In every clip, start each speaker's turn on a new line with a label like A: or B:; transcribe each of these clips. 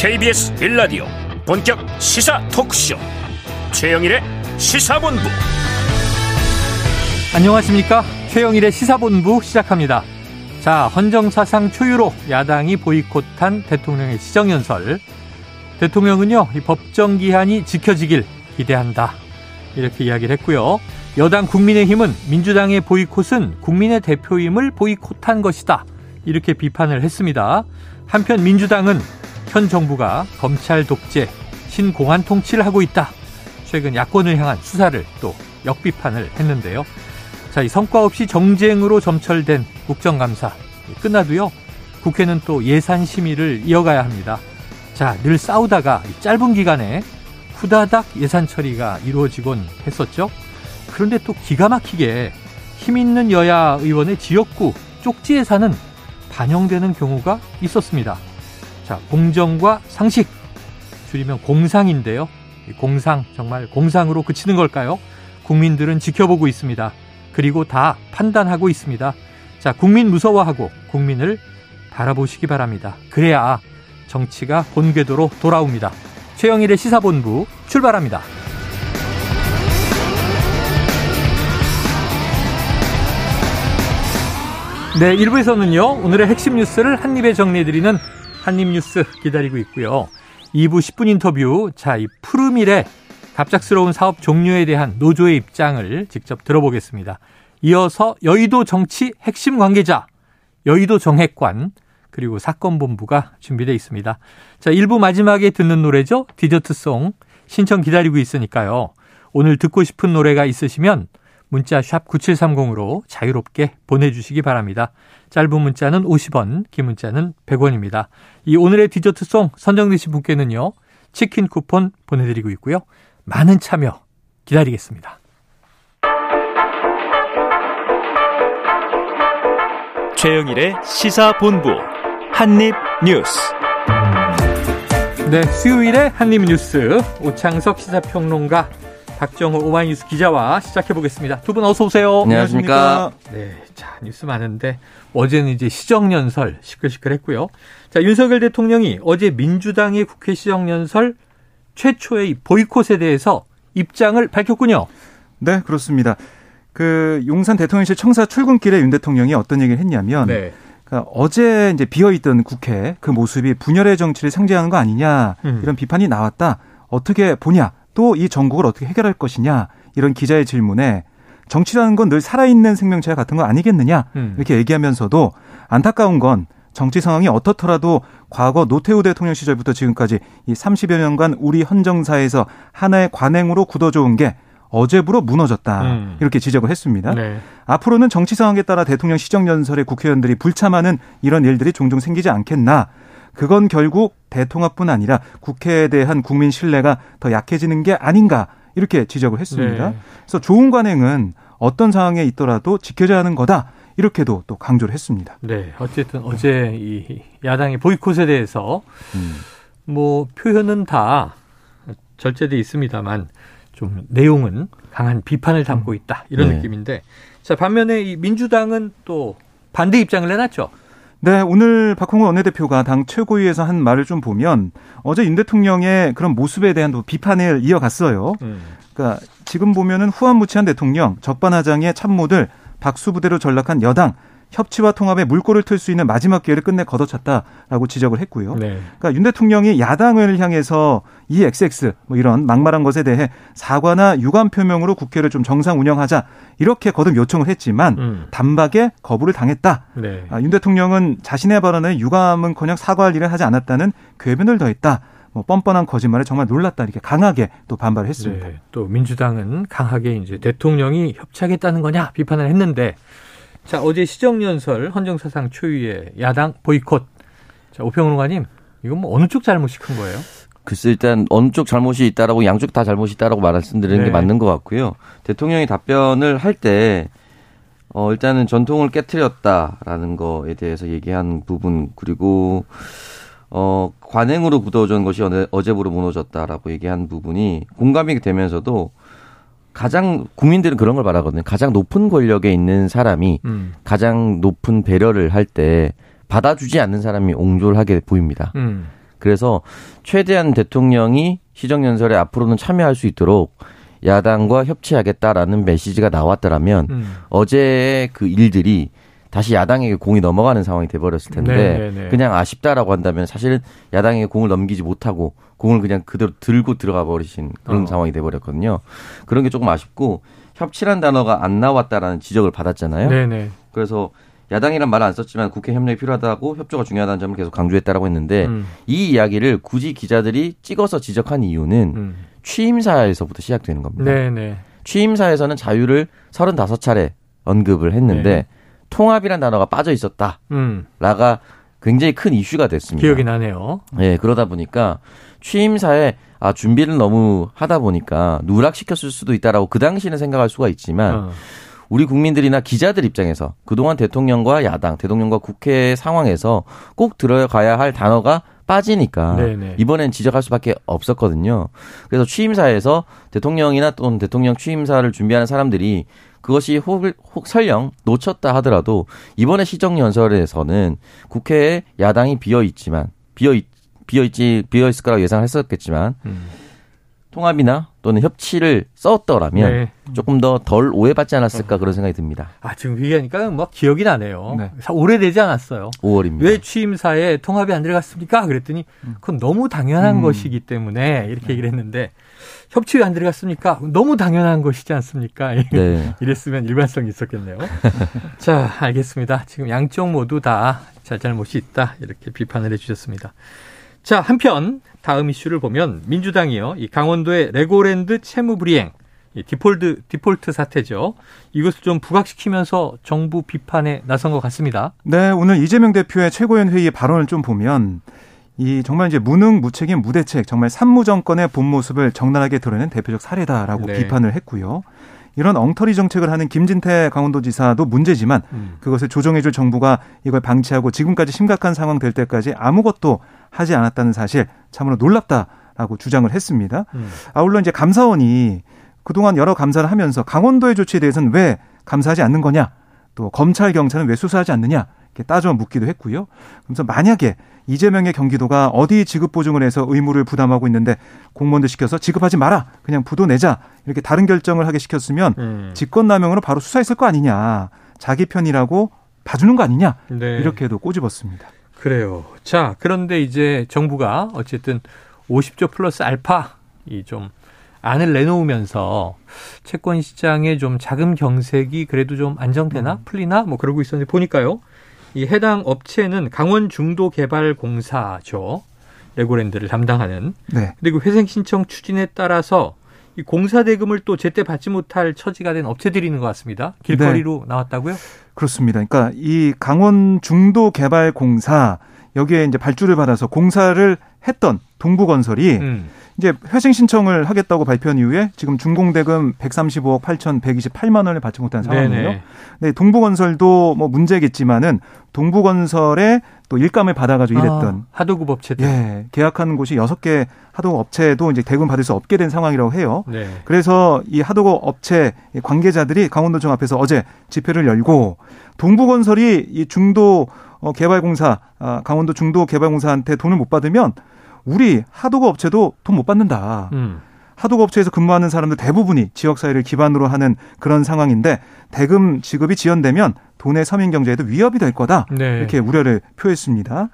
A: KBS 빌라디오 본격 시사 토크쇼. 최영일의 시사본부.
B: 안녕하십니까? 최영일의 시사본부 시작합니다. 자 헌정사상 초유로 야당이 보이콧한 대통령의 시정연설. 대통령은요 이 법정 기한이 지켜지길 기대한다. 이렇게 이야기를 했고요. 여당 국민의힘은 민주당의 보이콧은 국민의 대표임을 보이콧한 것이다. 이렇게 비판을 했습니다. 한편 민주당은 현 정부가 검찰 독재, 신공안 통치를 하고 있다. 최근 야권을 향한 수사를 또 역비판을 했는데요. 자, 이 성과 없이 정쟁으로 점철된 국정감사 끝나도요. 국회는 또 예산 심의를 이어가야 합니다. 자, 늘 싸우다가 짧은 기간에 후다닥 예산 처리가 이루어지곤 했었죠. 그런데 또 기가 막히게 힘 있는 여야 의원의 지역구 쪽지 예산은 반영되는 경우가 있었습니다. 자, 공정과 상식. 줄이면 공상인데요. 공상, 정말 공상으로 그치는 걸까요? 국민들은 지켜보고 있습니다. 그리고 다 판단하고 있습니다. 자, 국민 무서워하고 국민을 바라보시기 바랍니다. 그래야 정치가 본궤도로 돌아옵니다. 최영일의 시사본부 출발합니다. 네, 1부에서는요, 오늘의 핵심 뉴스를 한입에 정리해드리는 한입뉴스 기다리고 있고요. 2부 10분 인터뷰, 자, 이 푸르밀의 갑작스러운 사업 종료에 대한 노조의 입장을 직접 들어보겠습니다. 이어서 여의도 정치 핵심 관계자, 여의도 정핵관, 그리고 사건 본부가 준비되어 있습니다. 자, 1부 마지막에 듣는 노래죠. 디저트송 신청 기다리고 있으니까요. 오늘 듣고 싶은 노래가 있으시면 문자 샵 9730으로 자유롭게 보내주시기 바랍니다. 짧은 문자는 50원, 긴 문자는 100원입니다. 이 오늘의 디저트송 선정되신 분께는요. 치킨 쿠폰 보내드리고 있고요. 많은 참여 기다리겠습니다.
A: 최영일의 시사본부 한입뉴스
B: 네, 수요일에 한입뉴스 오창석 시사평론가 박정호 오마이뉴스 기자와 시작해 보겠습니다. 두 분 어서 오세요.
C: 안녕하십니까.
B: 네, 자 뉴스 많은데 어제는 이제 시정연설 시끌시끌했고요. 자 윤석열 대통령이 어제 민주당의 국회 시정연설 최초의 보이콧에 대해서 입장을 밝혔군요.
C: 네, 그렇습니다. 그 용산 대통령실 청사 출근길에 윤 대통령이 어떤 얘기를 했냐면 네. 그러니까 어제 이제 비어 있던 국회 그 모습이 분열의 정치를 상징하는 거 아니냐 음. 이런 비판이 나왔다. 어떻게 보냐? 또 이 전국을 어떻게 해결할 것이냐 이런 기자의 질문에 정치라는 건 늘 살아있는 생명체와 같은 거 아니겠느냐 음. 이렇게 얘기하면서도 안타까운 건 정치 상황이 어떻더라도 과거 노태우 대통령 시절부터 지금까지 이 30여 년간 우리 헌정사에서 하나의 관행으로 굳어져 온 게 어제부로 무너졌다. 음. 이렇게 지적을 했습니다. 네. 앞으로는 정치 상황에 따라 대통령 시정 연설에 국회의원들이 불참하는 이런 일들이 종종 생기지 않겠나. 그건 결국 대통합뿐 아니라 국회에 대한 국민 신뢰가 더 약해지는 게 아닌가 이렇게 지적을 했습니다. 네. 그래서 좋은 관행은 어떤 상황에 있더라도 지켜져야 하는 거다. 이렇게도 또 강조를 했습니다.
B: 네. 어쨌든 어제 이 야당의 보이콧에 대해서 음. 뭐 표현은 다 절제돼 있습니다만 좀 내용은 강한 비판을 담고 있다. 이런 네. 느낌인데 자, 반면에 이 민주당은 또 반대 입장을 내놨죠.
C: 네, 오늘 박홍근 원내대표가 당 최고위에서 한 말을 좀 보면 어제 윤 대통령의 그런 모습에 대한 또 비판을 이어갔어요. 음. 그러니까 지금 보면은 후한무치한 대통령, 적반하장의 참모들, 박수부대로 전락한 여당, 협치와 통합에 물꼬를 틀 수 있는 마지막 기회를 끝내 걷어찼다라고 지적을 했고요. 네. 그러니까 윤 대통령이 야당을 향해서 이 XX 뭐 이런 막말한 것에 대해 사과나 유감 표명으로 국회를 좀 정상 운영하자 이렇게 거듭 요청을 했지만 음. 단박에 거부를 당했다. 네. 아, 윤 대통령은 자신의 발언에 유감은커녕 사과할 일을 하지 않았다는 궤변을 더했다. 뭐 뻔뻔한 거짓말에 정말 놀랐다 이렇게 강하게 또 반발을 했습니다. 네.
B: 또 민주당은 강하게 이제 대통령이 협치하겠다는 거냐 비판을 했는데 자, 어제 시정연설 헌정사상 초유의 야당 보이콧. 자, 오평론가님, 이건 뭐 어느 쪽 잘못이 큰 거예요?
D: 글쎄 일단 어느 쪽 잘못이 있다라고 양쪽 다 잘못이 있다라고 말씀드리는 네. 게 맞는 것 같고요. 대통령이 답변을 할때 어, 일단은 전통을 깨뜨렸다라는 거에 대해서 얘기한 부분 그리고 어, 관행으로 굳어진 것이 어제부로 무너졌다라고 얘기한 부분이 공감이 되면서도 가장 국민들은 그런 걸 말하거든요. 가장 높은 권력에 있는 사람이 음. 가장 높은 배려를 할 때 받아주지 않는 사람이 옹졸하게 보입니다. 음. 그래서 최대한 대통령이 시정연설에 앞으로는 참여할 수 있도록 야당과 협치하겠다라는 메시지가 나왔더라면 음. 어제의 그 일들이 다시 야당에게 공이 넘어가는 상황이 돼버렸을 텐데 네네네. 네, 네. 그냥 아쉽다라고 한다면 사실은 야당에게 공을 넘기지 못하고 공을 그냥 그대로 들고 들어가 버리신 그런 어. 상황이 돼버렸거든요. 그런 게 조금 아쉽고 협치란 단어가 안 나왔다라는 지적을 받았잖아요. 네네. 그래서 야당이란 말을 안 썼지만 국회 협력이 필요하다고 협조가 중요하다는 점을 계속 강조했다라고 했는데 음. 이 이야기를 굳이 기자들이 찍어서 지적한 이유는 음. 취임사에서부터 시작되는 겁니다. 네네. 취임사에서는 자유를 35차례 언급을 했는데 네. 통합이란 단어가 빠져 있었다. 음. 라가 굉장히 큰 이슈가 됐습니다.
B: 기억이 나네요.
D: 네, 그러다 보니까 취임사에 아 준비를 너무 하다 보니까 누락시켰을 수도 있다라고 그 당시에는 생각할 수가 있지만 어. 우리 국민들이나 기자들 입장에서 그동안 대통령과 야당, 대통령과 국회 상황에서 꼭 들어가야 할 단어가 빠지니까 네네. 이번엔 지적할 수밖에 없었거든요. 그래서 취임사에서 대통령이나 또는 대통령 취임사를 준비하는 사람들이 그것이 혹, 혹 설령 놓쳤다 하더라도 이번에 시정연설에서는 국회에 야당이 비어 있지만 비어 있 비어 있지 비어 있을 거라고 예상했었겠지만 음. 통합이나 또는 협치를 썼더라면 네. 조금 더 덜 오해받지 않았을까 어. 그런 생각이 듭니다.
B: 아 지금 얘기하니까 뭐 기억이 나네요. 네. 오래되지 않았어요.
D: 5월입니다.
B: 왜 취임사에 통합이 안 들어갔습니까? 그랬더니 음. 그건 너무 당연한 음. 것이기 때문에 이렇게 네. 얘기를 했는데 협치에 안 들어갔습니까? 너무 당연한 것이지 않습니까? 네. 이랬으면 일관성이 있었겠네요. 자, 알겠습니다. 지금 양쪽 모두 다 잘잘못이 있다 이렇게 비판을 해주셨습니다. 자, 한편 다음 이슈를 보면 민주당이요. 이 강원도의 레고랜드 채무 불이행 이 디폴트 디폴트 사태죠. 이것을 좀 부각시키면서 정부 비판에 나선 것 같습니다.
C: 네, 오늘 이재명 대표의 최고위원 회의 발언을 좀 보면 이 정말 이제 무능 무책임 무대책 정말 산무 정권의 본 모습을 적나라하게 드러낸 대표적 사례다라고 네. 비판을 했고요. 이런 엉터리 정책을 하는 김진태 강원도지사도 문제지만 음. 그것을 조정해줄 정부가 이걸 방치하고 지금까지 심각한 상황 될 때까지 아무것도 하지 않았다는 사실 참으로 놀랍다라고 주장을 했습니다. 음. 아울러 이제 감사원이 그동안 여러 감사를 하면서 강원도의 조치에 대해서는 왜 감사하지 않는 거냐 또 검찰 경찰은 왜 수사하지 않느냐 이렇게 따져 묻기도 했고요. 그래서 만약에 이재명의 경기도가 어디 지급 보증을 해서 의무를 부담하고 있는데 공무원들 시켜서 지급하지 마라. 그냥 부도 내자. 이렇게 다른 결정을 하게 시켰으면 음. 직권남용으로 바로 수사했을 거 아니냐. 자기 편이라고 봐주는 거 아니냐. 네. 이렇게도 꼬집었습니다.
B: 그래요. 자, 그런데 이제 정부가 어쨌든 50조 플러스 알파 이좀 안을 내놓으면서 채권 시장에 좀 자금 경색이 그래도 좀 안정되나 음. 풀리나 뭐 그러고 있었는데 보니까요. 이 해당 업체는 강원 중도 개발 공사죠. 레고랜드를 담당하는. 네. 그리고 회생 신청 추진에 따라서 이 공사 대금을 또 제때 받지 못할 처지가 된 업체들이 있는 것 같습니다. 길거리로 네. 나왔다고요?
C: 그렇습니다. 그러니까 이 강원 중도 개발 공사 여기에 이제 발주를 받아서 공사를 했던 동부건설이 음. 이제 회생 신청을 하겠다고 발표한 이후에 지금 준공대금 135억 8,128만 원을 받지 못한 상황이에요. 네, 동부건설도 뭐 문제겠지만은 동부건설에 또 일감을 받아가지고 아, 일했던
B: 하도급 업체들.
C: 예, 계약하는 곳이 여섯 개 하도급 업체도 이제 대금 받을 수 없게 된 상황이라고 해요. 네. 그래서 이 하도급 업체 관계자들이 강원도청 앞에서 어제 집회를 열고 동부건설이 이 중도 어, 개발공사, 아, 강원도 중도 개발공사한테 돈을 못 받으면 우리 하도급 업체도 돈 못 받는다. 음. 하도급 업체에서 근무하는 사람들 대부분이 지역 사회를 기반으로 하는 그런 상황인데 대금 지급이 지연되면 돈의 서민 경제에도 위협이 될 거다. 네. 이렇게 우려를 표했습니다.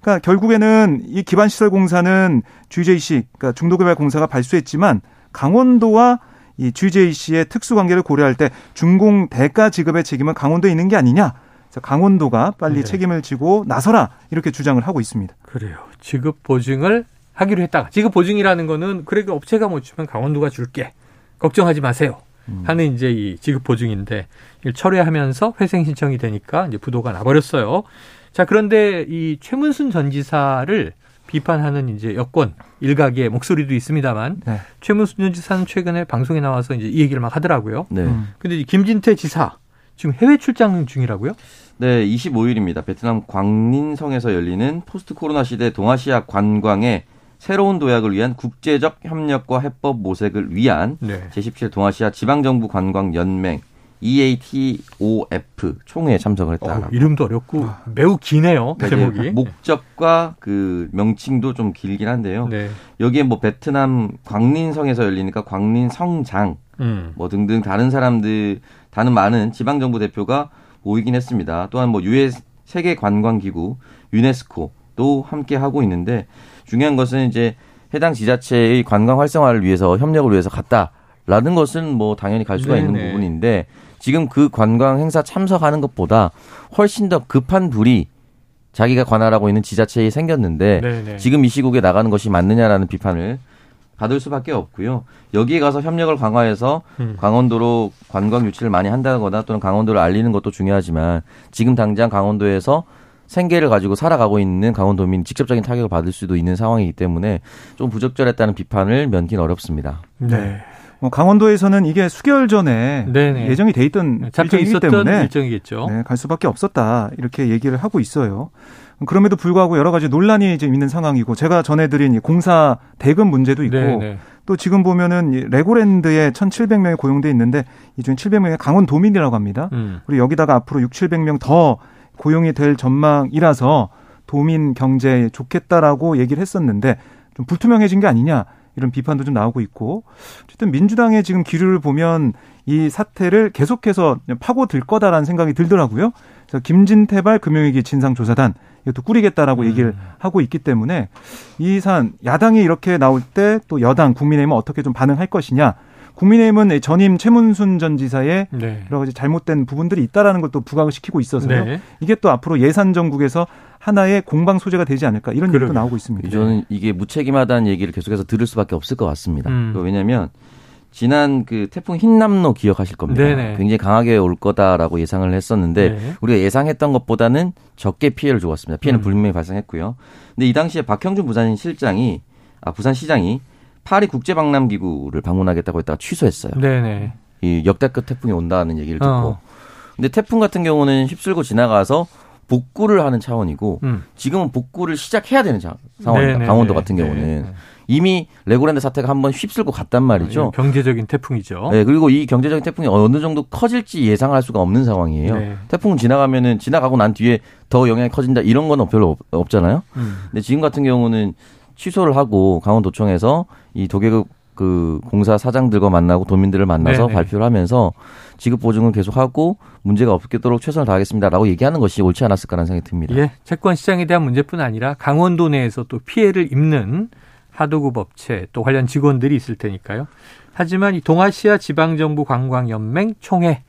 C: 그러니까 결국에는 이 기반 시설 공사는 GJC 그러니까 중도개발 공사가 발수했지만 강원도와 이 GJC의 특수 관계를 고려할 때 준공 대가 지급의 책임은 강원도에 있는 게 아니냐. 그래서 강원도가 빨리 네. 책임을 지고 나서라 이렇게 주장을 하고 있습니다.
B: 그래요. 지급 보증을 하기로 했다가 지급 보증이라는 거는 그래 그 업체가 못 주면 강원도가 줄게 걱정하지 마세요 음. 하는 이제 이 지급 보증인데 이걸 철회하면서 회생 신청이 되니까 이제 부도가 나버렸어요. 자 그런데 이 최문순 전 지사를 비판하는 이제 여권 일각의 목소리도 있습니다만 네. 최문순 전 지사는 최근에 방송에 나와서 이제 이 얘기를 막 하더라고요. 네. 음. 근데 김진태 지사 지금 해외 출장 중이라고요?
D: 네, 25일입니다. 베트남 광린성에서 열리는 포스트 코로나 시대 동아시아 관광의 새로운 도약을 위한 국제적 협력과 해법 모색을 위한 네. 제17 동아시아 지방정부 관광 연맹 EATOF 총회에 참석을 했다. 어,
B: 이름도 어렵고 아. 매우 기네요. 네, 제목이.
D: 목적과 그 명칭도 좀 길긴 한데요. 네. 여기에 뭐 베트남 광린성에서 열리니까 광린성장 음. 뭐 등등 다른 사람들 다른 많은 지방 정부 대표가 모이긴 했습니다. 또한 뭐 유엔 세계 관광 기구 유네스코도 함께 하고 있는데 중요한 것은 이제 해당 지자체의 관광 활성화를 위해서 협력을 위해서 갔다라는 것은 뭐 당연히 갈 수가 네네. 있는 부분인데 지금 그 관광 행사 참석하는 것보다 훨씬 더 급한 불이 자기가 관할하고 있는 지자체에 생겼는데 네네. 지금 이 시국에 나가는 것이 맞느냐라는 비판을 받을 수밖에 없고요. 여기에 가서 협력을 강화해서 음. 강원도로 관광 유치를 많이 한다거나 또는 강원도를 알리는 것도 중요하지만 지금 당장 강원도에서 생계를 가지고 살아가고 있는 강원도민 직접적인 타격을 받을 수도 있는 상황이기 때문에 좀 부적절했다는 비판을 면기는 어렵습니다.
C: 네. 뭐 강원도에서는 이게 수개월 전에 네네. 예정이 돼 있던 네, 일정이기 때문에
B: 일정이겠죠.
C: 네, 갈 수밖에 없었다 이렇게 얘기를 하고 있어요. 그럼에도 불구하고 여러 가지 논란이 지금 있는 상황이고 제가 전해드린 공사 대금 문제도 있고 네네. 또 지금 보면은 레고랜드에 1,700명이 고용돼 있는데 이 중에 700명이 강원도민이라고 합니다. 음. 그리고 여기다가 앞으로 6, 700명 더 고용이 될 전망이라서 도민 경제에 좋겠다라고 얘기를 했었는데 좀 불투명해진 게 아니냐 이런 비판도 좀 나오고 있고 어쨌든 민주당의 지금 기류를 보면 이 사태를 계속해서 파고들 거다라는 생각이 들더라고요. 그래서 김진태발 금융위기 진상조사단 이것도 꾸리겠다라고 음. 얘기를 하고 있기 때문에 이 사안 야당이 이렇게 나올 때 또 여당 국민의힘은 어떻게 좀 반응할 것이냐 국민의힘은 전임 최문순 전 지사의 네. 여러 가지 잘못된 부분들이 있다라는 것도 부각을 시키고 있어서요. 네. 이게 또 앞으로 예산 정국에서 하나의 공방 소재가 되지 않을까 이런 얘기도 나오고 있습니다.
D: 저는 이게 무책임하다는 얘기를 계속해서 들을 수밖에 없을 것 같습니다. 음. 왜냐하면 지난 그 태풍 흰남노 기억하실 겁니다. 네네. 굉장히 강하게 올 거다라고 예상을 했었는데 네. 우리가 예상했던 것보다는 적게 피해를 주었습니다. 피해는 음. 분명히 발생했고요. 근데 이 당시에 박형준 부산 실장이 아 부산 시장이 파리 국제 박람 기구를 방문하겠다고 했다가 취소했어요. 네네. 이 역대급 태풍이 온다는 얘기를 듣고. 어. 근데 태풍 같은 경우는 휩쓸고 지나가서 복구를 하는 차원이고 음. 지금은 복구를 시작해야 되는 상황입니다. 네네. 강원도 같은 경우는. 네네. 이미 레고랜드 사태가 한번 휩쓸고 갔단 말이죠.
B: 아, 경제적인 태풍이죠.
D: 네, 그리고 이 경제적인 태풍이 어느 정도 커질지 예상할 수가 없는 상황이에요. 네. 태풍 지나가면은 지나가고 난 뒤에 더 영향이 커진다 이런 건 별로 없, 잖아요 음. 근데 지금 같은 경우는 취소를 하고 강원도청에서 이 도계급 그 공사 사장들과 만나고 도민들을 만나서 네네. 발표를 하면서 지급 보증을 계속하고 문제가 없겠도록 최선을 다하겠습니다라고 얘기하는 것이 옳지 않았을까라는 생각이 듭니다.
B: 예, 채권 시장에 대한 문제뿐 아니라 강원도 내에서 또 피해를 입는 하도급 업체 또 관련 직원들이 있을 테니까요. 하지만 이 동아시아 지방정부 관광연맹 총회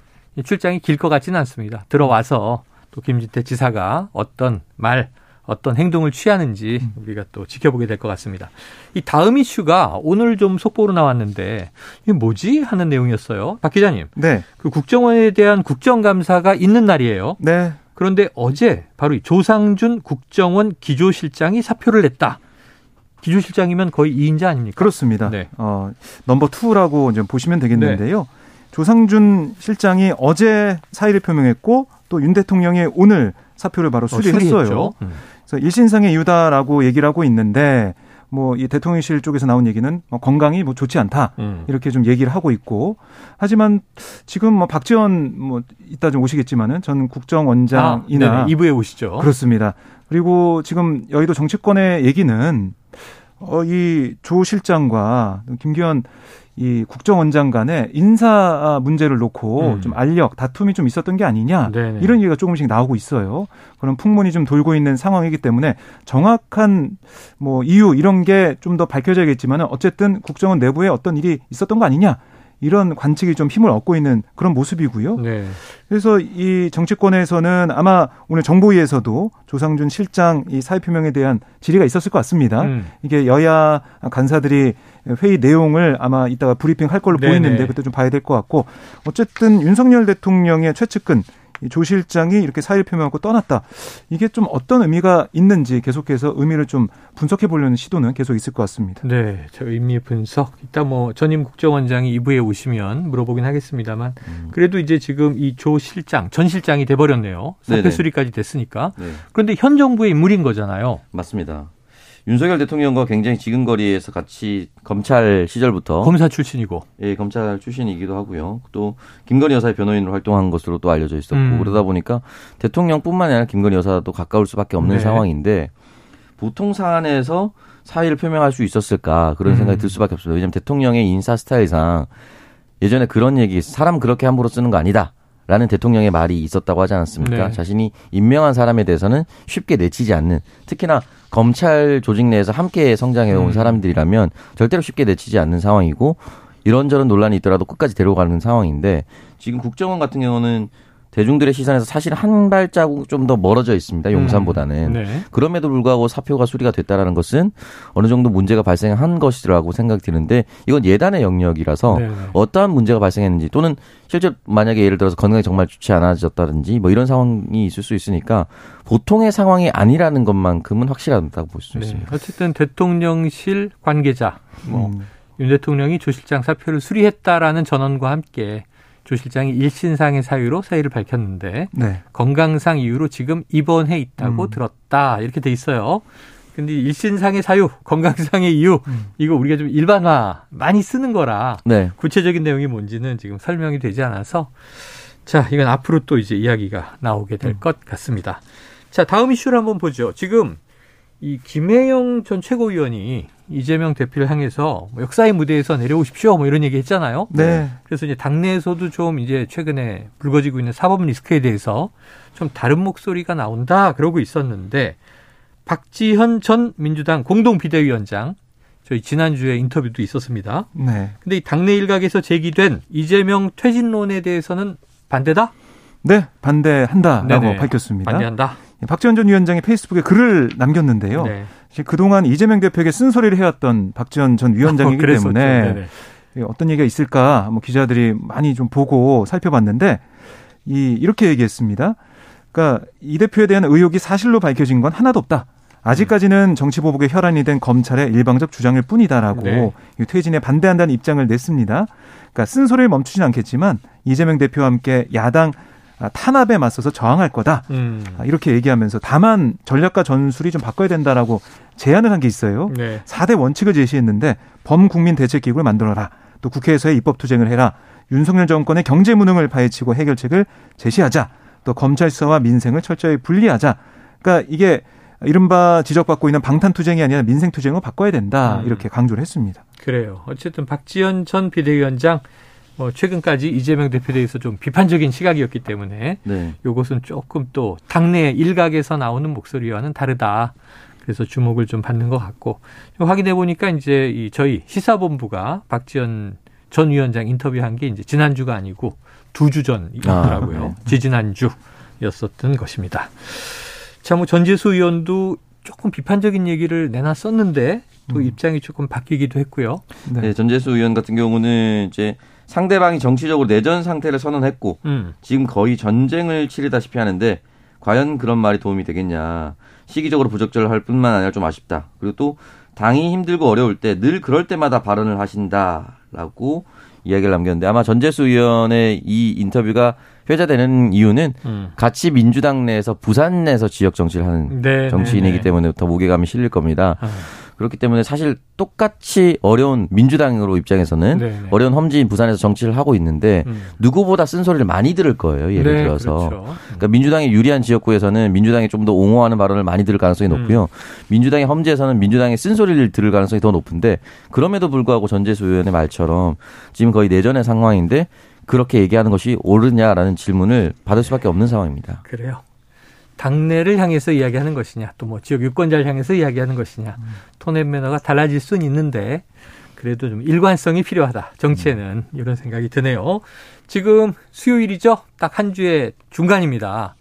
B: 출장이 길 것 같지는 않습니다. 들어와서 또 김진태 지사가 어떤 말 어떤 행동을 취하는지 우리가 또 지켜보게 될 것 같습니다. 이 다음 이슈가 오늘 좀 속보로 나왔는데 이게 뭐지 하는 내용이었어요. 박 기자님. 네. 그 국정원에 대한 국정감사가 있는 날이에요. 네. 그런데 어제 바로 이 조상준 국정원 기조실장이 사표를 냈다. 기조실장이면 거의 2인자 아닙니까?
C: 그렇습니다. 네. 어, 넘버 2라고 좀 보시면 되겠는데요. 네. 조상준 실장이 어제 사의를 표명했고 또 윤 대통령이 오늘 사표를 바로 어, 수리했어요. 어, 음. 그래서 일신상의 이유다라고 얘기를 하고 있는데 뭐 이 대통령실 쪽에서 나온 얘기는 뭐 건강이 뭐 좋지 않다 음. 이렇게 좀 얘기를 하고 있고 하지만 지금 뭐 박지원 뭐 이따 좀 오시겠지만은 전 국정원장이나
B: 아, 2부에 오시죠.
C: 그렇습니다. 그리고 지금 여의도 정치권의 얘기는 어, 이 조 실장과 김기현 이 국정원장 간의 인사 문제를 놓고 음. 좀 알력 다툼이 좀 있었던 게 아니냐 네네. 이런 얘기가 조금씩 나오고 있어요. 그런 풍문이 좀 돌고 있는 상황이기 때문에 정확한 뭐 이유 이런 게 좀 더 밝혀져야겠지만은 어쨌든 국정원 내부에 어떤 일이 있었던 거 아니냐 이런 관측이 좀 힘을 얻고 있는 그런 모습이고요. 네. 그래서 이 정치권에서는 아마 오늘 정보위에서도 조상준 실장 이 사의 표명에 대한 질의가 있었을 것 같습니다. 음. 이게 여야 간사들이 회의 내용을 아마 이따가 브리핑 할 걸로 네네. 보이는데 그때 좀 봐야 될 것 같고 어쨌든 윤석열 대통령의 최측근 조 실장이 이렇게 사의를 표명하고 떠났다. 이게 좀 어떤 의미가 있는지 계속해서 의미를 좀 분석해 보려는 시도는 계속 있을 것 같습니다.
B: 네, 저 의미 분석. 이따 뭐 전임 국정원장이 2부에 오시면 물어보긴 하겠습니다만 음. 그래도 이제 지금 이 조 실장, 전 실장이 돼버렸네요. 사표 수리까지 됐으니까. 네. 그런데 현 정부의 인물인 거잖아요.
D: 맞습니다. 윤석열 대통령과 굉장히 지근 거리에서 같이 검찰 시절부터
B: 검사 출신이고
D: 예 검찰 출신이기도 하고요. 또 김건희 여사의 변호인으로 활동한 것으로 또 알려져 있었고 음. 그러다 보니까 대통령뿐만 아니라 김건희 여사도 가까울 수밖에 없는 네. 상황인데 보통 사안에서 사의를 표명할 수 있었을까 그런 생각이 음. 들 수밖에 없습니다. 왜냐하면 대통령의 인사 스타일상 예전에 그런 얘기 사람 그렇게 함부로 쓰는 거 아니다. 라는 대통령의 말이 있었다고 하지 않았습니까? 네. 자신이 임명한 사람에 대해서는 쉽게 내치지 않는 특히나 검찰 조직 내에서 함께 성장해 온 음. 사람들이라면 절대로 쉽게 내치지 않는 상황이고 이런저런 논란이 있더라도 끝까지 데려가는 상황인데 지금 국정원 같은 경우는 대중들의 시선에서 사실 한 발자국 좀 더 멀어져 있습니다. 용산보다는. 음, 네. 그럼에도 불구하고 사표가 수리가 됐다라는 것은 어느 정도 문제가 발생한 것이라고 생각이 드는데 이건 예단의 영역이라서 네, 네. 어떠한 문제가 발생했는지 또는 실제 만약에 예를 들어서 건강이 정말 좋지 않아졌다든지 뭐 이런 상황이 있을 수 있으니까 보통의 상황이 아니라는 것만큼은 확실하다고 볼수 네. 있습니다.
B: 어쨌든 대통령실 관계자 뭐윤 음. 대통령이 조 실장 사표를 수리했다라는 전언과 함께 조 실장이 일신상의 사유로 사의를 밝혔는데 네. 건강상 이유로 지금 입원해 있다고 음. 들었다 이렇게 돼 있어요. 근데 일신상의 사유, 건강상의 이유 음. 이거 우리가 좀 일반화 많이 쓰는 거라 네. 구체적인 내용이 뭔지는 지금 설명이 되지 않아서 자 이건 앞으로 또 이제 이야기가 나오게 될것 음. 같습니다. 자 다음 이슈를 한번 보죠. 지금 이 김혜영 전 최고위원이 이재명 대표를 향해서 뭐 역사의 무대에서 내려오십시오 뭐 이런 얘기 했잖아요. 네. 그래서 이제 당내에서도 좀 이제 최근에 불거지고 있는 사법 리스크에 대해서 좀 다른 목소리가 나온다 그러고 있었는데 박지현 전 민주당 공동 비대위원장 저희 지난주에 인터뷰도 있었습니다. 네. 근데 이 당내 일각에서 제기된 이재명 퇴진론에 대해서는 반대다?
C: 네, 반대한다라고 네네. 밝혔습니다.
B: 반대한다.
C: 박지원 전 위원장이 페이스북에 글을 남겼는데요. 네. 그동안 이재명 대표에게 쓴소리를 해왔던 박지원 전 위원장이기 어, 때문에 어떤 얘기가 있을까 뭐 기자들이 많이 좀 보고 살펴봤는데 이 이렇게 얘기했습니다. 그러니까 이 대표에 대한 의혹이 사실로 밝혀진 건 하나도 없다. 아직까지는 정치 보복에 혈안이 된 검찰의 일방적 주장일 뿐이다라고 네. 퇴진에 반대한다는 입장을 냈습니다. 그러니까 쓴소리를 멈추진 않겠지만 이재명 대표와 함께 야당 아, 탄압에 맞서서 저항할 거다. 음. 아, 이렇게 얘기하면서 다만 전략과 전술이 좀 바꿔야 된다라고 제안을 한 게 있어요. 네. 4대 원칙을 제시했는데 범국민 대책 기구를 만들어라. 또 국회에서의 입법 투쟁을 해라. 윤석열 정권의 경제 무능을 파헤치고 해결책을 제시하자. 또 검찰 수사와 민생을 철저히 분리하자. 그러니까 이게 이른바 지적받고 있는 방탄투쟁이 아니라 민생투쟁으로 바꿔야 된다. 음. 이렇게 강조를 했습니다.
B: 그래요. 어쨌든 박지원 전 비대위원장 뭐 최근까지 이재명 대표에 대해서 좀 비판적인 시각이었기 때문에 네. 이것은 조금 또 당내 일각에서 나오는 목소리와는 다르다. 그래서 주목을 좀 받는 것 같고 확인해 보니까 이제 이 저희 시사본부가 박지원 전 위원장 인터뷰한 게 이제 지난주가 아니고 두 주 전이더라고요. 아, 네. 지지난주였었던 것입니다. 자, 뭐 전재수 의원도 조금 비판적인 얘기를 내놨었는데 또 음. 입장이 조금 바뀌기도 했고요.
D: 네. 네, 전재수 의원 같은 경우는 이제 상대방이 정치적으로 내전 상태를 선언했고 음. 지금 거의 전쟁을 치르다시피 하는데 과연 그런 말이 도움이 되겠냐. 시기적으로 부적절할 뿐만 아니라 좀 아쉽다. 그리고 또 당이 힘들고 어려울 때 늘 그럴 때마다 발언을 하신다라고 이야기를 남겼는데 아마 전재수 의원의 이 인터뷰가 회자되는 이유는 음. 같이 민주당 내에서 부산 내에서 지역 정치를 하는 네, 네 정치인이기 네, 때문에 더 무게감이 실릴 겁니다. 아. 그렇기 때문에 사실 똑같이 어려운 민주당으로 입장에서는 네네. 네. 어려운 험지인 부산에서 정치를 하고 있는데 음. 누구보다 쓴소리를 많이 들을 거예요. 예를 네, 들어서. 그렇죠. 그러니까 민주당이 유리한 지역구에서는 민주당이 좀 더 옹호하는 발언을 많이 들을 가능성이 높고요. 음. 민주당의 험지에서는 민주당의 쓴소리를 들을 가능성이 더 높은데 그럼에도 불구하고 전재수 의원의 말처럼 지금 거의 내전의 상황인데 그렇게 얘기하는 것이 옳으냐라는 질문을 받을 수밖에 없는 상황입니다.
B: 그래요. 당내를 향해서 이야기하는 것이냐, 또 뭐 지역 유권자를 향해서 이야기하는 것이냐, 음. 톤앤 매너가 달라질 수는 있는데 그래도 좀 일관성이 필요하다. 정치에는 음. 이런 생각이 드네요. 지금 수요일이죠. 딱 한 주의 중간입니다.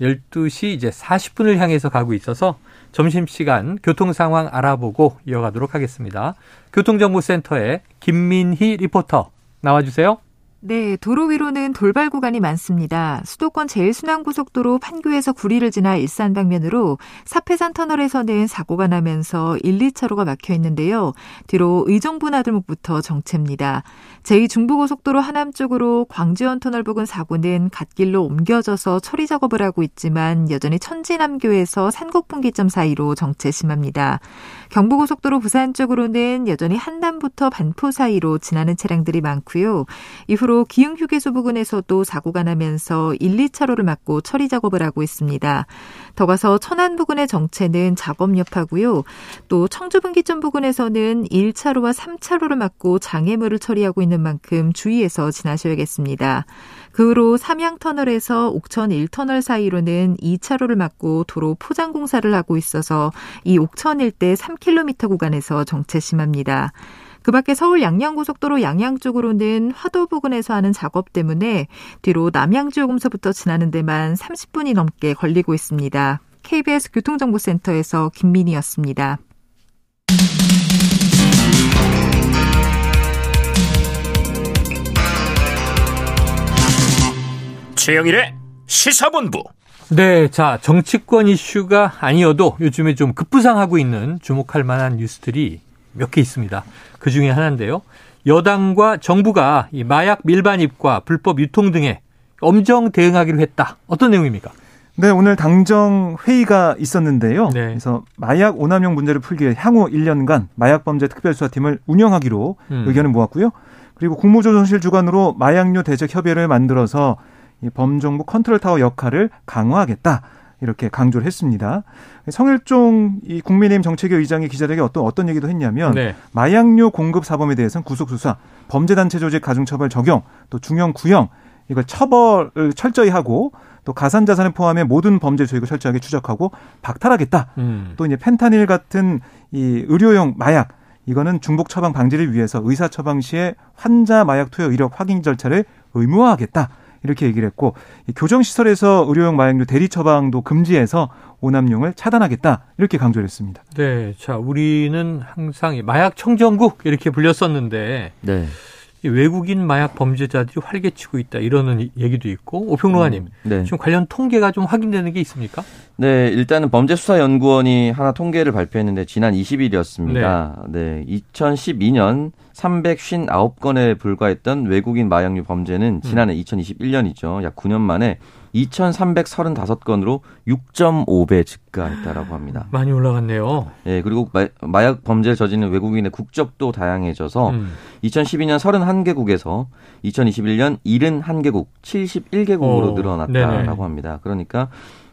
B: 12시 이제 40분을 향해서 가고 있어서 점심시간 교통 상황 알아보고 이어가도록 하겠습니다. 교통정보센터의 김민희 리포터 나와주세요.
E: 네, 도로 위로는 돌발 구간이 많습니다. 수도권 제일순환고속도로 판교에서 구리를 지나 일산 방면으로 사패산 터널에서는 사고가 나면서 1, 2차로가 막혀 있는데요. 뒤로 의정부 나들목부터 정체입니다. 제2중부고속도로 하남 쪽으로 광주원 터널 부근 사고는 갓길로 옮겨져서 처리 작업을 하고 있지만 여전히 천지남교에서 산곡분기점 사이로 정체 심합니다. 경부고속도로 부산 쪽으로는 여전히 한남부터 반포 사이로 지나는 차량들이 많고요. 이후로 기흥휴게소 부근에서도 사고가 나면서 1, 2차로를 막고 처리 작업을 하고 있습니다. 더 가서 천안 부근의 정체는 작업 여파고요. 또 청주 분기점 부근에서는 1차로와 3차로를 막고 장애물을 처리하고 있는 만큼 주의해서 지나셔야겠습니다. 그 후로 삼양터널에서 옥천 1터널 사이로는 2차로를 막고 도로 포장 공사를 하고 있어서 이 옥천 일대 3km 구간에서 정체 심합니다. 그 밖에 서울 양양고속도로 양양 쪽으로는 화도 부근에서 하는 작업 때문에 뒤로 남양주요금소부터 지나는 데만 30분이 넘게 걸리고 있습니다. KBS 교통정보센터에서 김민희였습니다.
A: 최영일의 시사본부.
B: 네, 자 정치권 이슈가 아니어도 요즘에 좀 급부상하고 있는 주목할 만한 뉴스들이 몇 개 있습니다. 그 중에 하나인데요. 여당과 정부가 이 마약 밀반입과 불법 유통 등에 엄정 대응하기로 했다. 어떤 내용입니까?
C: 네, 오늘 당정 회의가 있었는데요. 네. 그래서 마약 오남용 문제를 풀기 위해 향후 1년간 마약 범죄 특별수사팀을 운영하기로 음. 의견을 모았고요. 그리고 국무조정실 주관으로 마약류 대책 협의회를 만들어서 이 범정부 컨트롤 타워 역할을 강화하겠다. 이렇게 강조를 했습니다. 성일종 이 국민의힘 정책위 의장이 기자들에게 어떤 어떤 얘기도 했냐면 네. 마약류 공급 사범에 대해서는 구속 수사, 범죄 단체 조직 가중처벌 적용, 또 중형 구형 이걸 처벌을 철저히 하고 또 가산 자산을 포함해 모든 범죄 조직을 철저하게 추적하고 박탈하겠다. 음. 또 이제 펜타닐 같은 이 의료용 마약 이거는 중복 처방 방지를 위해서 의사 처방 시에 환자 마약 투여 이력 확인 절차를 의무화하겠다. 이렇게 얘기를 했고 교정 시설에서 의료용 마약류 대리 처방도 금지해서 오남용을 차단하겠다 이렇게 강조를 했습니다.
B: 네, 자 우리는 항상 마약 청정국 이렇게 불렸었는데 네. 외국인 마약 범죄자들이 활개치고 있다 이러는 얘기도 있고 오평로아님 음, 네. 지금 관련 통계가 좀 확인되는 게 있습니까?
D: 네, 일단은 범죄수사연구원이 하나 통계를 발표했는데 지난 20일이었습니다. 네, 네 2012년 359건에 불과했던 외국인 마약류 범죄는 지난해 음. 2021년이죠. 약 9년 만에 2,335건으로 6.5배 증가했다라고 합니다.
B: 많이 올라갔네요.
D: 예, 그리고 마, 약 범죄를 저지르는 외국인의 국적도 다양해져서 음. 2012년 31개국에서 2021년 71개국, 71개국으로 오, 늘어났다라고 네네. 합니다. 그러니까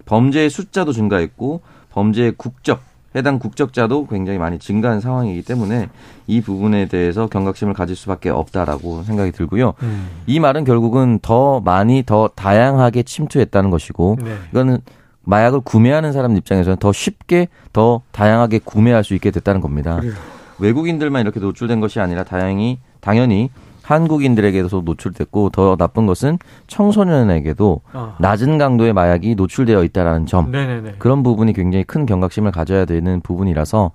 D: 범죄의 숫자도 증가했고 범죄의 국적 해당 국적자도 굉장히 많이 증가한 상황이기 때문에 이 부분에 대해서 경각심을 가질 수밖에 없다라고 생각이 들고요. 음. 이 말은 결국은 더 많이 더 다양하게 침투했다는 것이고 네. 이거는 마약을 구매하는 사람 입장에서는 더 쉽게 더 다양하게 구매할 수 있게 됐다는 겁니다. 그래요. 외국인들만 이렇게 노출된 것이 아니라 다행히 당연히 한국인들에게도 노출됐고 더 나쁜 것은 청소년에게도 어. 낮은 강도의 마약이 노출되어 있다라는 점 네네네. 그런 부분이 굉장히 큰 경각심을 가져야 되는 부분이라서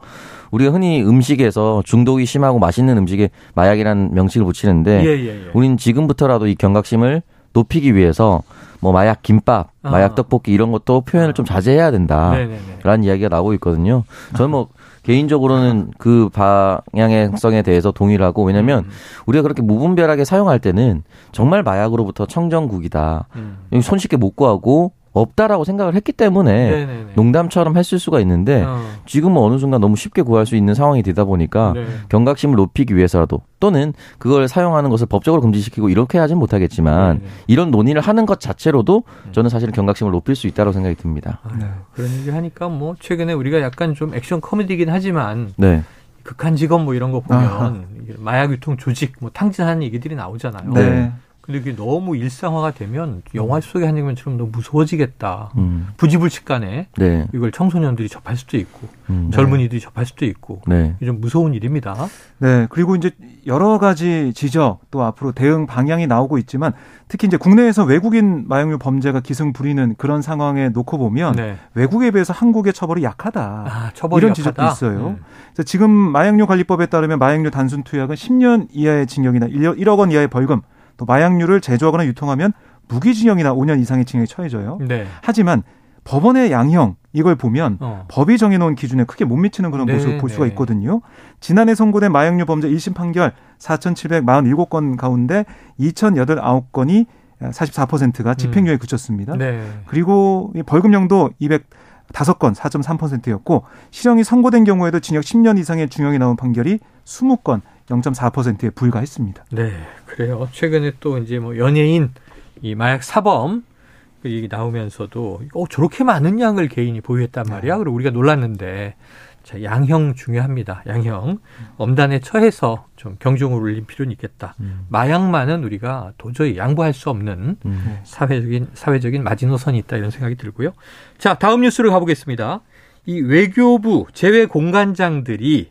D: 우리가 흔히 음식에서 중독이 심하고 맛있는 음식에 마약이라는 명칭을 붙이는데 예, 예, 예. 우리는 지금부터라도 이 경각심을 높이기 위해서 뭐 마약 김밥, 마약 아. 떡볶이 이런 것도 표현을 좀 자제해야 된다라는 이야기가 나오고 있거든요. 저는 뭐 개인적으로는 그 방향성에 대해서 동의를 하고 왜냐하면 음. 우리가 그렇게 무분별하게 사용할 때는 정말 마약으로부터 청정국이다. 음. 손쉽게 못 구하고 없다라고 생각을 했기 때문에 네네네. 농담처럼 했을 수가 있는데 어. 지금은 어느 순간 너무 쉽게 구할 수 있는 상황이 되다 보니까 네. 경각심을 높이기 위해서라도 또는 그걸 사용하는 것을 법적으로 금지시키고 이렇게 하진 못하겠지만 네네. 이런 논의를 하는 것 자체로도 음. 저는 사실은 경각심을 높일 수 있다고 생각이 듭니다. 아,
B: 네. 그런 얘기 하니까 뭐 최근에 우리가 약간 좀 액션 코미디긴 하지만 네. 극한 직업 뭐 이런 거 보면 아하. 마약 유통 조직 뭐 탕진하는 얘기들이 나오잖아요. 네. 근데 이게 너무 일상화가 되면 영화 속의 한 장면처럼 너무 무서워지겠다. 음. 부지불식간에 네. 이걸 청소년들이 접할 수도 있고 음. 젊은이들이 접할 수도 있고 네. 좀 무서운 일입니다.
C: 네. 그리고 이제 여러 가지 지적 또 앞으로 대응 방향이 나오고 있지만 특히 이제 국내에서 외국인 마약류 범죄가 기승 부리는 그런 상황에 놓고 보면 네. 외국에 비해서 한국의 처벌이 약하다. 아, 처벌이 이런 약하다? 지적도 있어요. 음. 그래서 지금 마약류 관리법에 따르면 마약류 단순 투약은 10년 이하의 징역이나 1억 원 이하의 벌금 또 마약류를 제조하거나 유통하면 무기징역이나 5년 이상의 징역이 처해져요. 네. 하지만 법원의 양형 이걸 보면 어. 법이 정해놓은 기준에 크게 못 미치는 그런 네, 모습을 볼 수가 네. 있거든요. 지난해 선고된 마약류 범죄 1심 판결 4,747건 가운데 2,089건이 44%가 집행유예에 음. 그쳤습니다. 네. 그리고 벌금형도 200 5건 4.3%였고 실형이 선고된 경우에도 징역 10년 이상의 중형이 나온 판결이 20건 0.4%에 불과했습니다.
B: 네, 그래요. 최근에 또 이제 뭐 연예인 이 마약 사범 그 얘기 나오면서도 어 저렇게 많은 양을 개인이 보유했단 말이야. 네. 그리고 우리가 놀랐는데 자, 양형 중요합니다. 양형. 엄단에 처해서 좀 경종을 울릴 필요는 있겠다. 음. 마약만은 우리가 도저히 양보할 수 없는 음. 사회적인 사회적인 마지노선이 있다 이런 생각이 들고요. 자, 다음 뉴스로 가보겠습니다. 이 외교부 제외 공관장들이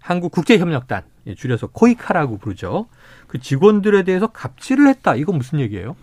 B: 한국 국제협력단 줄여서 코이카라고 부르죠. 그 직원들에 대해서 갑질을 했다. 이건 무슨 얘기예요?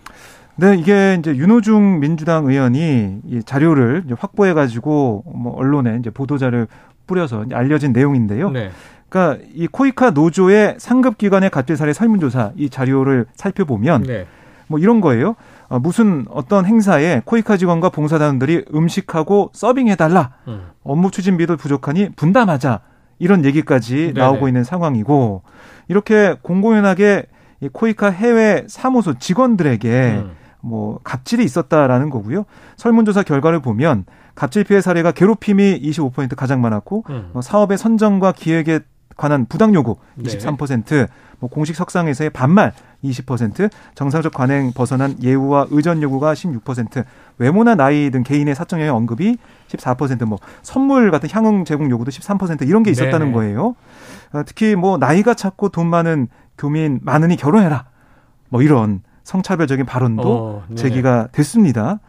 C: 네, 이게 이제 윤호중 민주당 의원이 이 자료를 확보해 가지고 뭐 언론에 이제 보도 자료 뿌려서 알려진 내용인데요. 네. 그러니까 이 코이카 노조의 상급 기관의 갑질 사례 설문조사 이 자료를 살펴보면 네. 뭐 이런 거예요. 어, 무슨 어떤 행사에 코이카 직원과 봉사단들이 음식하고 서빙해달라. 음. 업무 추진비도 부족하니 분담하자. 이런 얘기까지 네네. 나오고 있는 상황이고 이렇게 공공연하게 이 코이카 해외 사무소 직원들에게 음. 뭐 갑질이 있었다라는 거고요. 설문조사 결과를 보면 갑질 피해 사례가 괴롭힘이 25% 가장 많았고 음. 뭐 사업의 선정과 기획에 관한 부당 요구 23%, 네. 뭐 공식 석상에서의 반말 20%, 정상적 관행 벗어난 예우와 의전 요구가 16%, 외모나 나이 등 개인의 사적 영역 언급이 14%뭐 선물 같은 향응 제공 요구도 13% 이런 게 있었다는 네 거예요. 어, 특히 뭐 나이가 작고 돈 많은 교민 많으니 결혼해라. 뭐 이런 성차별적인 발언도 어, 제기가 됐습니다.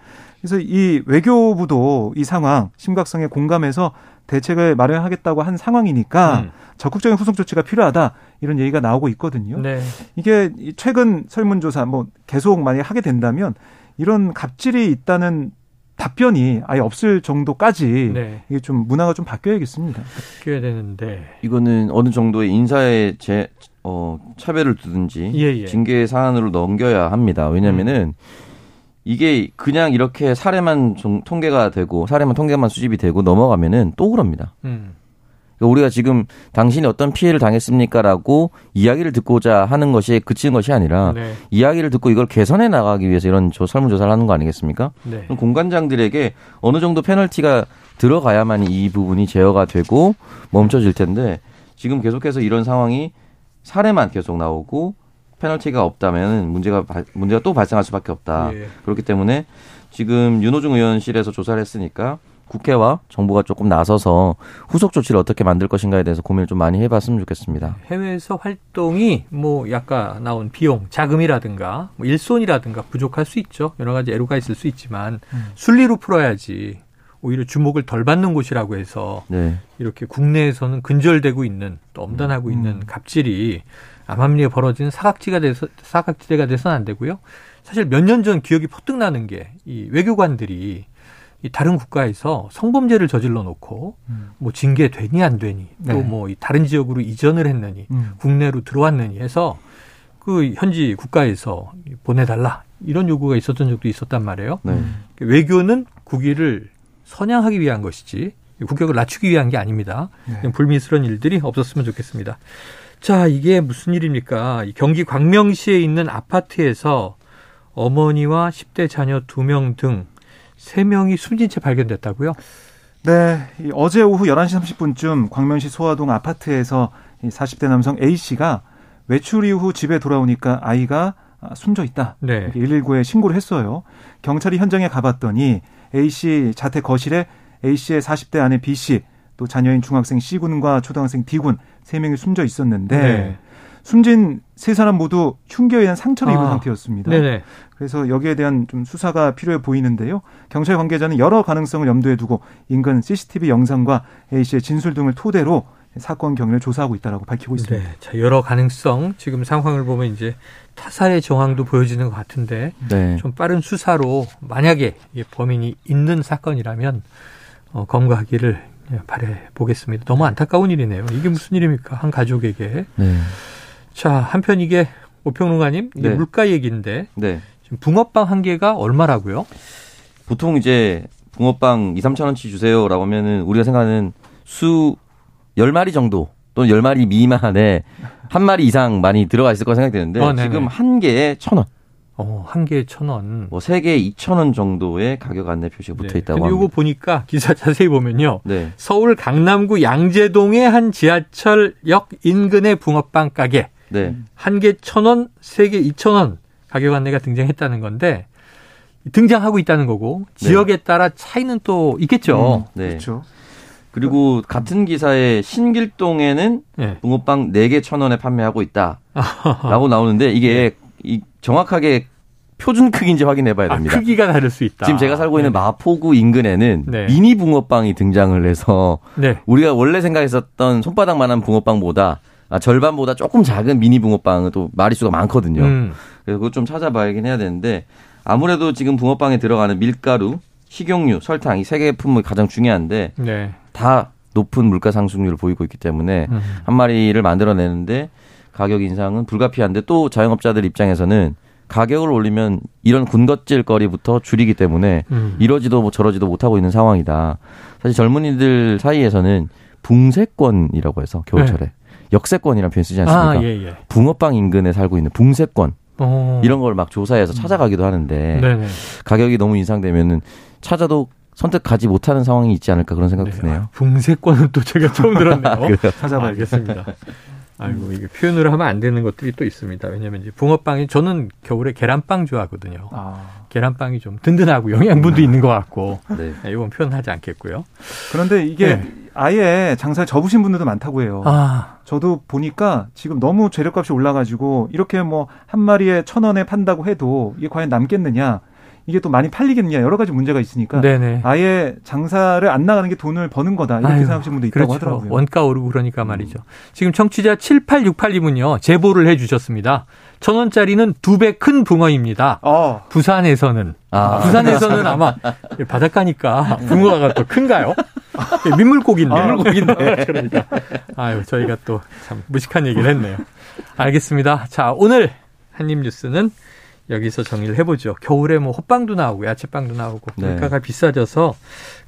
C: 그래서 이 외교부도 이 상황 심각성에 공감해서 대책을 마련하겠다고 한 상황이니까 음. 적극적인 후속 조치가 필요하다 이런 얘기가 나오고 있거든요. 네. 이게 최근 설문조사 뭐 계속 만약 하게 된다면 이런 갑질이 있다는 답변이 아예 없을 정도까지 네. 이게 좀 문화가 좀 바뀌어야겠습니다.
B: 바뀌어야 되는데
D: 이거는 어느 정도의 인사의 제 어, 차별을 두든지 예, 예. 징계 사안으로 넘겨야 합니다. 왜냐면은 음. 이게 그냥 이렇게 사례만 좀 통계가 되고 사례만 통계만 수집이 되고 넘어가면은 또 그럽니다. 음. 그러니까 우리가 지금 당신이 어떤 피해를 당했습니까라고 이야기를 듣고자 하는 것이 그치는 것이 아니라 네. 이야기를 듣고 이걸 개선해 나가기 위해서 이런 설문조사를 하는 거 아니겠습니까? 네. 공관장들에게 어느 정도 페널티가 들어가야만 이 부분이 제어가 되고 멈춰질 텐데 지금 계속해서 이런 상황이 사례만 계속 나오고 페널티가 없다면 문제가 문제가 또 발생할 수밖에 없다. 예. 그렇기 때문에 지금 윤호중 의원실에서 조사를 했으니까 국회와 정부가 조금 나서서 후속 조치를 어떻게 만들 것인가에 대해서 고민을 좀 많이 해봤으면 좋겠습니다.
B: 해외에서 활동이 뭐 약간 나온 비용, 자금이라든가 뭐 일손이라든가 부족할 수 있죠. 여러 가지 애로가 있을 수 있지만 음. 순리로 풀어야지 오히려 주목을 덜 받는 곳이라고 해서 네. 이렇게 국내에서는 근절되고 있는 또 엄단하고 음. 있는 갑질이 암암리에 벌어진 사각지가 돼서 사각지대가 돼서는 안 되고요. 사실 몇 년 전 기억이 퍼뜩 나는 게 이 외교관들이 이 다른 국가에서 성범죄를 저질러 놓고 음. 뭐 징계 되니 안 되니 네. 또뭐 다른 지역으로 이전을 했느니 음. 국내로 들어왔느니 해서 그 현지 국가에서 보내달라 이런 요구가 있었던 적도 있었단 말이에요. 네. 외교는 국위를 선양하기 위한 것이지 국격을 낮추기 위한 게 아닙니다. 네. 불미스러운 일들이 없었으면 좋겠습니다. 자, 이게 무슨 일입니까? 경기 광명시에 있는 아파트에서 어머니와 10대 자녀 2명 등 3명이 숨진 채 발견됐다고요?
C: 네, 어제 오후 11시 30분쯤 광명시 소화동 아파트에서 40대 남성 A씨가 외출 이후 집에 돌아오니까 아이가 숨져 있다. 네. 119에 신고를 했어요. 경찰이 현장에 가봤더니 A씨 자택 거실에 A씨의 40대 아내 B씨 또 자녀인 중학생 C군과 초등학생 D군 세 명이 숨져 있었는데 네. 숨진 세 사람 모두 흉기에 의한 상처를 아. 입은 상태였습니다. 네네. 그래서 여기에 대한 좀 수사가 필요해 보이는데요. 경찰 관계자는 여러 가능성을 염두에 두고 인근 CCTV 영상과 A 씨의 진술 등을 토대로 사건 경위를 조사하고 있다라고 밝히고 있습니다. 네.
B: 자, 여러 가능성 지금 상황을 보면 이제 타사의 정황도 보여지는 것 같은데 네. 좀 빠른 수사로 만약에 범인이 있는 사건이라면 어, 검거하기를 예, 바래 보겠습니다. 너무 안타까운 일이네요. 이게 무슨 일입니까? 한 가족에게. 네. 자, 한편 이게 오평론가님 이게 네. 물가 얘기인데 네. 지금 붕어빵 한 개가 얼마라고요?
D: 보통 이제 붕어빵 2, 3천 원치 주세요라고 하면은 우리가 생각하는 수 10마리 정도 또는 10마리 미만에 한 마리 이상 많이 들어가 있을 거라 생각되는데 어, 지금 한 개에 천 원.
B: 어, 한 개에 천 원.
D: 뭐 세 개에 이천 원 정도의 가격 안내 표시가 붙어 네. 있다고
B: 근데
D: 합니다.
B: 이거 보니까 기사 자세히 보면요. 네. 서울 강남구 양재동의 한 지하철역 인근의 붕어빵 가게. 네. 한개 천 원, 세 개 이천 원 가격 안내가 등장했다는 건데 등장하고 있다는 거고 네. 지역에 따라 차이는 또 있겠죠.
D: 음, 네. 그렇죠. 그리고 같은 기사에 신길동에는 네. 붕어빵 4개 천 원에 판매하고 있다 라고 나오는데 이게 이 정확하게 표준 크기인지 확인해 봐야 아, 됩니다.
B: 아, 크기가 다를 수 있다.
D: 지금 제가 살고 있는 네네. 마포구 인근에는 네. 미니 붕어빵이 등장을 해서 네. 우리가 원래 생각했었던 손바닥만한 붕어빵보다 아, 절반보다 조금 작은 미니 붕어빵은 또 마리수가 많거든요. 음. 그래서 그거 좀 찾아봐야긴 해야 되는데 아무래도 지금 붕어빵에 들어가는 밀가루, 식용유, 설탕 이 세개 품목이 가장 중요한데 네. 다 높은 물가 상승률을 보이고 있기 때문에 음. 한 마리를 만들어내는데 가격 인상은 불가피한데 또 자영업자들 입장에서는 가격을 올리면 이런 군것질 거리부터 줄이기 때문에 음. 이러지도 뭐 저러지도 못하고 있는 상황이다. 사실 젊은이들 사이에서는 붕세권이라고 해서 겨울철에 네. 역세권이라는 표현 쓰지 않습니까? 아, 예, 예. 붕어빵 인근에 살고 있는 붕세권 어. 이런 걸 막 조사해서 찾아가기도 하는데 네네. 가격이 너무 인상되면은 찾아도 선택하지 못하는 상황이 있지 않을까 그런 생각 네. 드네요. 아,
B: 붕세권은 또 제가 처음 들었네요. 찾아봐야겠습니다. 아이고 이게 표현으로 하면 안 되는 것들이 또 있습니다. 왜냐하면 이제 붕어빵이 저는 겨울에 계란빵 좋아하거든요. 아. 계란빵이 좀 든든하고 영양분도 아. 있는 것 같고 네. 네, 이건 표현하지 않겠고요.
C: 그런데 이게 네. 아예 장사를 접으신 분들도 많다고 해요. 아. 저도 보니까 지금 너무 재료값이 올라가지고 이렇게 뭐 한 마리에 천 원에 판다고 해도 이게 과연 남겠느냐 이게 또 많이 팔리겠느냐 여러 가지 문제가 있으니까 네네. 아예 장사를 안 나가는 게 돈을 버는 거다 이렇게 아유, 생각하시는 분도 있다고 그렇죠. 하더라고요.
B: 원가 오르고 그러니까 말이죠. 지금 청취자 7868님은요 제보를 해 주셨습니다. 천 원짜리는 두 배 큰 붕어입니다. 어. 부산에서는 아. 부산에서는 아마 바닷가니까 붕어가 더 큰가요? 예, 민물고기인데. 아, 민물고기인데. 그러니까 아유 저희가 또 참 무식한 얘기를 했네요. 알겠습니다. 자 오늘 한입 뉴스는 여기서 정리를 해보죠. 겨울에 뭐 호빵도 나오고 야채빵도 나오고 네. 물가가 비싸져서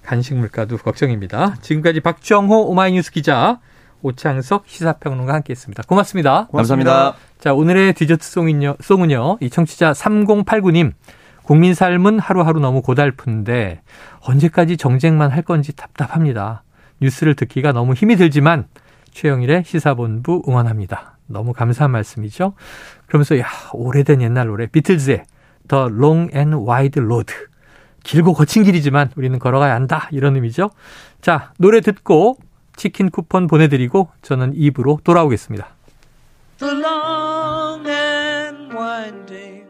B: 간식 물가도 걱정입니다. 지금까지 박정호 오마이뉴스 기자 오창석 시사평론가 함께했습니다. 고맙습니다.
D: 고맙습니다. 감사합니다.
B: 자 오늘의 디저트 송은요, 송은요 이 청취자 3089님 국민 삶은 하루하루 너무 고달픈데 언제까지 정쟁만 할 건지 답답합니다. 뉴스를 듣기가 너무 힘이 들지만 최영일의 시사본부 응원합니다. 너무 감사한 말씀이죠. 그러면서 야 오래된 옛날 노래 비틀즈의 The Long and Wide Road 길고 거친 길이지만 우리는 걸어가야 한다 이런 의미죠. 자 노래 듣고 치킨 쿠폰 보내드리고 저는 입으로 돌아오겠습니다. The long and winding